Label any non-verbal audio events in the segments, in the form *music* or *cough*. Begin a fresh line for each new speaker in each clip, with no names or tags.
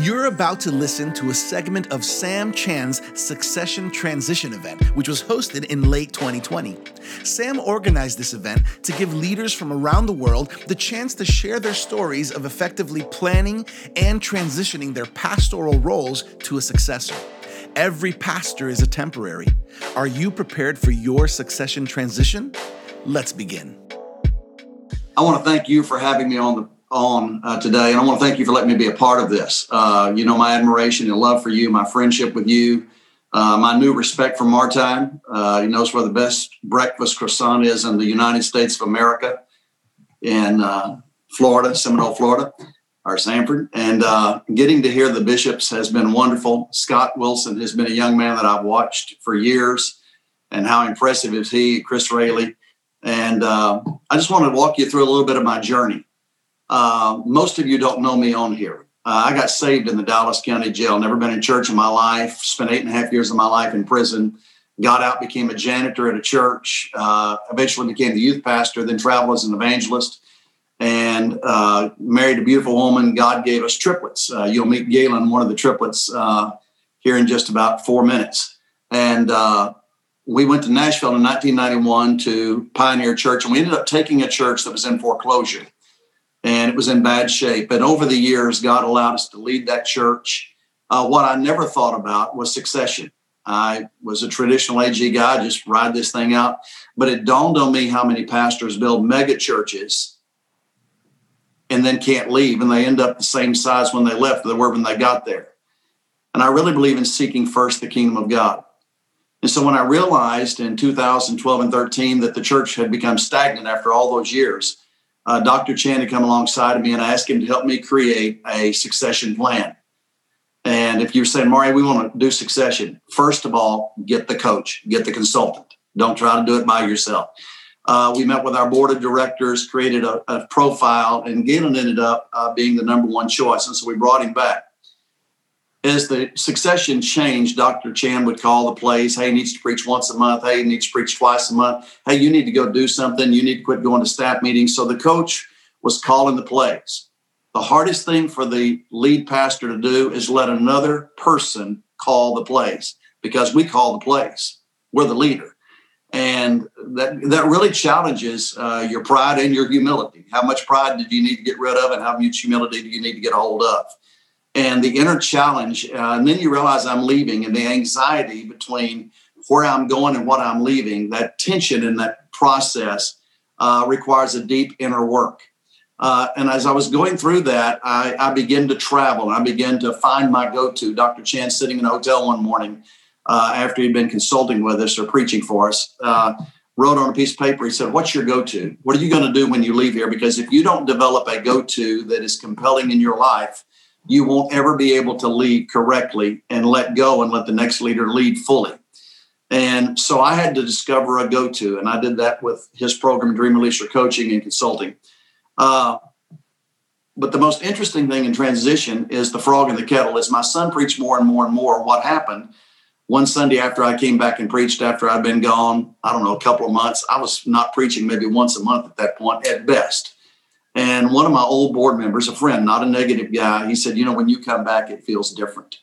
You're about to listen to a segment of Sam Chand's Succession Transition event, which was hosted in late 2020. Sam organized this event to give leaders from around the world the chance to share their stories of effectively planning and transitioning their pastoral roles to a successor. Every pastor is a temporary. Are you prepared for your succession transition? Let's begin.
I want to thank you for having me on the on uh, today, and I want to thank you for letting me be a part of this. Uh, you know, my admiration and love for you, my friendship with you, uh, my new respect for Martijn. Uh, he knows where the best breakfast croissant is in the United States of America, in uh, Florida, Seminole, Florida, or Sanford. And uh, getting to hear the bishops has been wonderful. Scott Wilson has been a young man that I've watched for years, and how impressive is he, Chris Railey. And I just want to walk you through a little bit of my journey. Uh, most of you don't know me on here. Uh, I got saved in the Dallas County Jail. Never been in church in my life. Spent eight and a half years of my life in prison. Got out, became a janitor at a church. Uh, eventually became the youth pastor. Then traveled as an evangelist, and uh, married a beautiful woman. God gave us triplets. Uh, you'll meet Galen, one of the triplets, here in just about four minutes. And we went to Nashville in 1991 to Pioneer Church, and we ended up taking a church that was in foreclosure and it was in bad shape. And over the years, God allowed us to lead that church. Uh, what I never thought about was succession. I was a traditional AG guy, just ride this thing out. But it dawned on me how many pastors build mega churches and then can't leave, and they end up the same size when they left they were when they got there. And I really believe in seeking first the kingdom of God. And so when I realized in 2012 and 13 that the church had become stagnant after all those years, uh, Dr. Chand to come alongside of me and I asked him to help me create a succession plan. And if you're saying, Maury, we want to do succession, first of all, get the coach, get the consultant. Don't try to do it by yourself. Uh, we met with our board of directors, created a, a profile, and Galen ended up uh, being the number one choice. And so we brought him back as the succession changed, Dr. Chand would call the place. Hey, he needs to preach once a month. Hey, he needs to preach twice a month. Hey, you need to go do something. You need to quit going to staff meetings. So the coach was calling the plays. The hardest thing for the lead pastor to do is let another person call the plays because we call the plays. We're the leader. And that, that really challenges uh, your pride and your humility. How much pride did you need to get rid of, and how much humility do you need to get a hold of? And the inner challenge. Uh, and then you realize I'm leaving, and the anxiety between where I'm going and what I'm leaving, that tension in that process uh, requires a deep inner work. Uh, and as I was going through that, I, I began to travel I began to find my go to. Dr. Chand sitting in a hotel one morning uh, after he'd been consulting with us or preaching for us. Uh, wrote on a piece of paper, he said, What's your go to? What are you going to do when you leave here? Because if you don't develop a go to that is compelling in your life, you won't ever be able to lead correctly and let go and let the next leader lead fully. And so I had to discover a go to, and I did that with his program, Dream Releaser Coaching and Consulting. Uh, but the most interesting thing in transition is the frog in the kettle. As my son preached more and more and more, what happened one Sunday after I came back and preached after I'd been gone, I don't know, a couple of months, I was not preaching maybe once a month at that point at best. And one of my old board members, a friend, not a negative guy, he said, You know, when you come back, it feels different.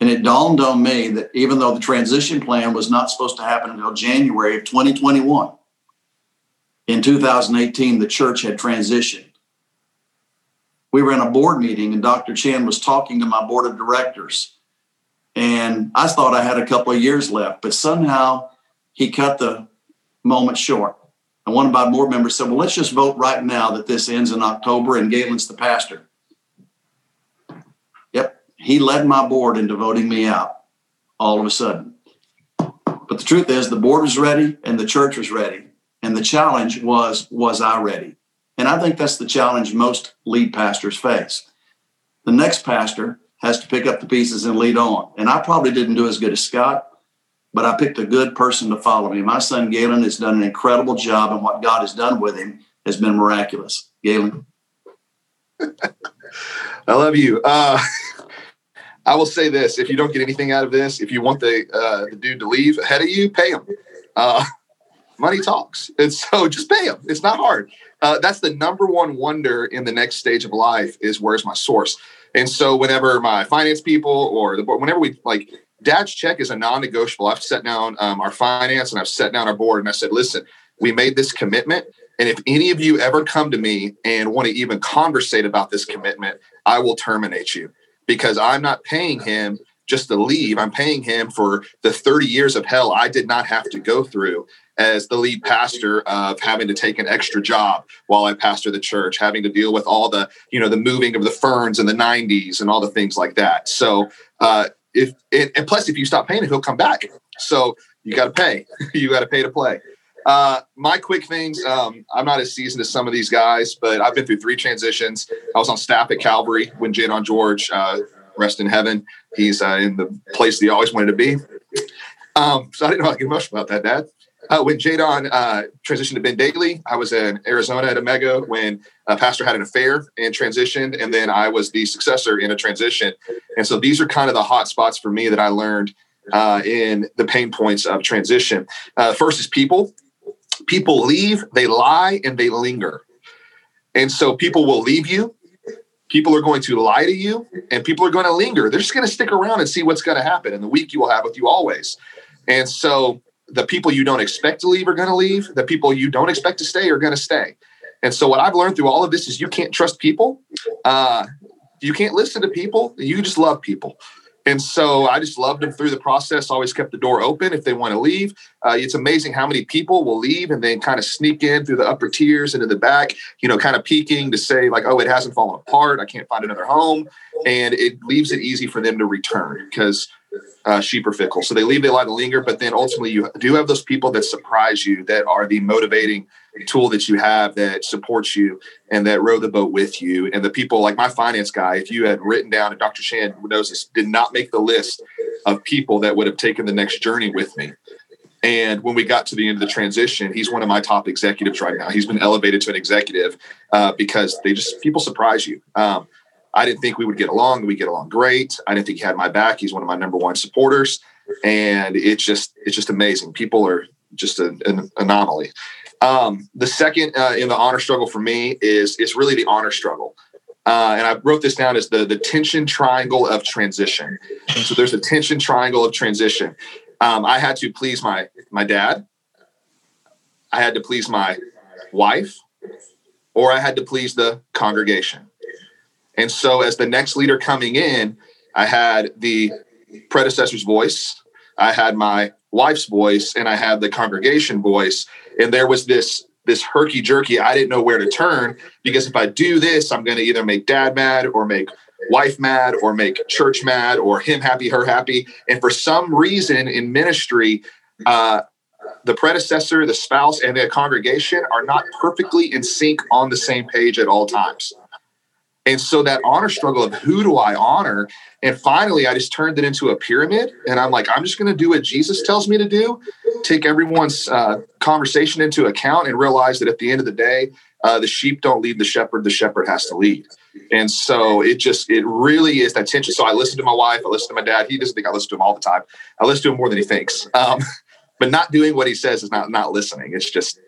And it dawned on me that even though the transition plan was not supposed to happen until January of 2021, in 2018, the church had transitioned. We were in a board meeting, and Dr. Chand was talking to my board of directors. And I thought I had a couple of years left, but somehow he cut the moment short. And one of my board members said, Well, let's just vote right now that this ends in October and Galen's the pastor. Yep. He led my board into voting me out all of a sudden. But the truth is, the board was ready and the church was ready. And the challenge was, was I ready? And I think that's the challenge most lead pastors face. The next pastor has to pick up the pieces and lead on. And I probably didn't do as good as Scott but I picked a good person to follow me. My son Galen has done an incredible job, and what God has done with him has been miraculous. Galen. *laughs*
I love you. Uh, *laughs* I will say this: if you don't get anything out of this, if you want the uh, the dude to leave ahead of you, pay him. Uh, *laughs* money talks. And so just pay him. It's not hard. Uh, that's the number one wonder in the next stage of life is where's my source. And so whenever my finance people or the board, whenever we like dad's check is a non-negotiable. I've set down um, our finance and I've set down our board and I said, listen, we made this commitment. And if any of you ever come to me and want to even conversate about this commitment, I will terminate you because I'm not paying him just to leave. I'm paying him for the 30 years of hell I did not have to go through as the lead pastor of having to take an extra job while I pastor the church, having to deal with all the, you know, the moving of the ferns in the 90s and all the things like that. So, uh, if and plus, if you stop paying, it, he'll come back. So you got to pay. *laughs* you got to pay to play. Uh, my quick things. Um, I'm not as seasoned as some of these guys, but I've been through three transitions. I was on staff at Calvary when Jadon George uh, rest in heaven. He's uh, in the place that he always wanted to be. Um, so I didn't know how to get emotional about that, Dad. Uh, when Jadon uh, transitioned to Ben Daly, I was in Arizona at Omega when a Pastor had an affair and transitioned, and then I was the successor in a transition. And so these are kind of the hot spots for me that I learned uh, in the pain points of transition. Uh, first is people. People leave, they lie, and they linger. And so people will leave you. People are going to lie to you, and people are going to linger. They're just going to stick around and see what's going to happen in the week you will have with you always. And so the people you don't expect to leave are going to leave. The people you don't expect to stay are going to stay. And so what I've learned through all of this is you can't trust people. Uh, you can't listen to people. You just love people. And so I just loved them through the process. Always kept the door open if they want to leave. Uh, it's amazing how many people will leave and then kind of sneak in through the upper tiers into the back, you know, kind of peeking to say like, "Oh, it hasn't fallen apart. I can't find another home," and it leaves it easy for them to return because uh, sheep are fickle. So they leave, they lie to linger, but then ultimately you do have those people that surprise you, that are the motivating tool that you have that supports you and that row the boat with you. And the people like my finance guy, if you had written down, and Dr. Chand knows this, did not make the list of people that would have taken the next journey with me. And when we got to the end of the transition, he's one of my top executives right now. He's been elevated to an executive uh, because they just people surprise you. Um, I didn't think we would get along. We get along great. I didn't think he had my back. He's one of my number one supporters, and it's just it's just amazing. People are just a, an anomaly. Um, the second uh, in the honor struggle for me is is really the honor struggle. Uh, and I wrote this down as the the tension triangle of transition. So there's a tension triangle of transition. Um, I had to please my my dad. I had to please my wife, or I had to please the congregation. And so, as the next leader coming in, I had the predecessor's voice, I had my wife's voice, and I had the congregation voice. And there was this this herky jerky. I didn't know where to turn because if I do this, I'm going to either make dad mad or make wife mad or make church mad or him happy, her happy. And for some reason in ministry, uh, the predecessor, the spouse, and the congregation are not perfectly in sync on the same page at all times. And so that honor struggle of who do I honor? And finally, I just turned it into a pyramid. And I'm like, I'm just going to do what Jesus tells me to do, take everyone's uh, conversation into account, and realize that at the end of the day, uh, the sheep don't lead the shepherd, the shepherd has to lead. And so it just, it really is that tension. So I listen to my wife, I listen to my dad. He doesn't think I listen to him all the time. I listen to him more than he thinks. Um, but not doing what he says is not not listening. It's just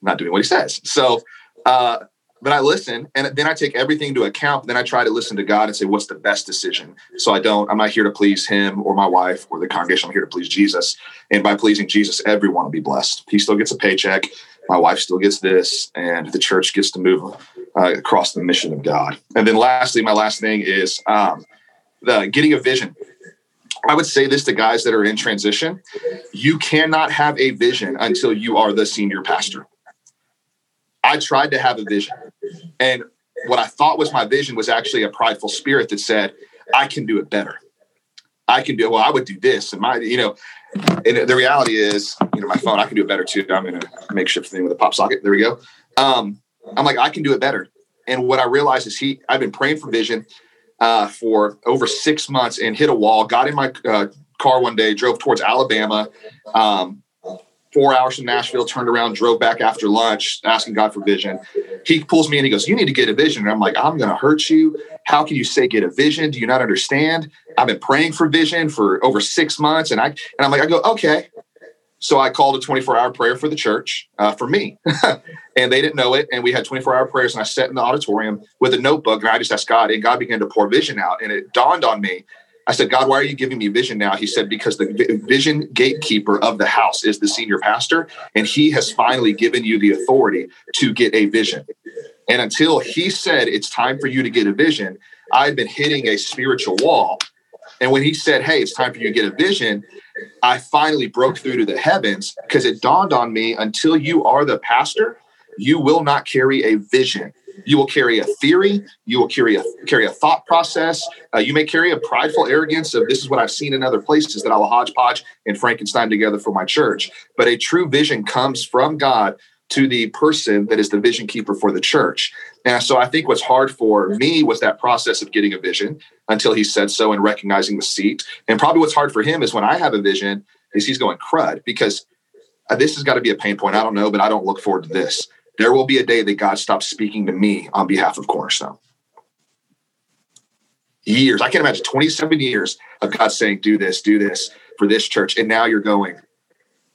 not doing what he says. So uh, but I listen and then I take everything into account. Then I try to listen to God and say, what's the best decision? So I don't, I'm not here to please him or my wife or the congregation. I'm here to please Jesus. And by pleasing Jesus, everyone will be blessed. He still gets a paycheck. My wife still gets this, and the church gets to move uh, across the mission of God. And then lastly, my last thing is um, the getting a vision. I would say this to guys that are in transition you cannot have a vision until you are the senior pastor. I tried to have a vision. And what I thought was my vision was actually a prideful spirit that said, I can do it better. I can do well, I would do this. And my, you know, and the reality is, you know, my phone, I can do it better too. I'm in a makeshift thing with a pop socket. There we go. Um, I'm like, I can do it better. And what I realized is he, I've been praying for vision uh, for over six months and hit a wall, got in my uh, car one day, drove towards Alabama, um, four hours from Nashville, turned around, drove back after lunch, asking God for vision. He pulls me in. He goes, "You need to get a vision." And I'm like, "I'm going to hurt you. How can you say get a vision? Do you not understand? I've been praying for vision for over six months." And I and I'm like, I go, "Okay." So I called a 24 hour prayer for the church uh, for me. *laughs* and they didn't know it. And we had 24 hour prayers. And I sat in the auditorium with a notebook and I just asked God, and God began to pour vision out. And it dawned on me. I said, God, why are you giving me vision now? He said, because the vision gatekeeper of the house is the senior pastor. And he has finally given you the authority to get a vision. And until he said it's time for you to get a vision, I'd been hitting a spiritual wall. And when he said, Hey, it's time for you to get a vision, I finally broke through to the heavens because it dawned on me until you are the pastor, you will not carry a vision. You will carry a theory. You will carry a carry a thought process. Uh, you may carry a prideful arrogance of this is what I've seen in other places that I will hodgepodge and Frankenstein together for my church. But a true vision comes from God to the person that is the vision keeper for the church. And so I think what's hard for me was that process of getting a vision until he said so and recognizing the seat. And probably what's hard for him is when I have a vision is he's going crud because uh, this has got to be a pain point. I don't know, but I don't look forward to this. There will be a day that God stops speaking to me on behalf of Cornerstone. Years. I can't imagine 27 years of God saying, do this, do this for this church. And now you're going,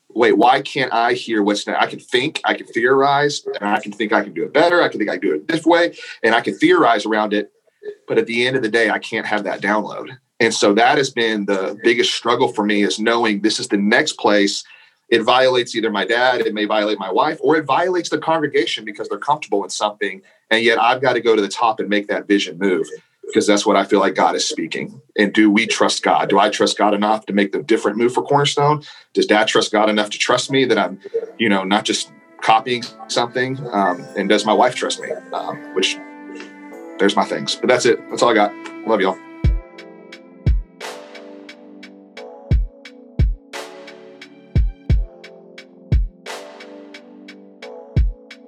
wait, why can't I hear what's now? I can think, I can theorize, and I can think I can do it better. I can think I can do it this way, and I can theorize around it. But at the end of the day, I can't have that download. And so that has been the biggest struggle for me is knowing this is the next place. It violates either my dad, it may violate my wife, or it violates the congregation because they're comfortable in something. And yet I've got to go to the top and make that vision move because that's what I feel like God is speaking. And do we trust God? Do I trust God enough to make the different move for Cornerstone? Does Dad trust God enough to trust me that I'm, you know, not just copying something? Um, and does my wife trust me? Um, which there's my things. But that's it. That's all I got. Love y'all.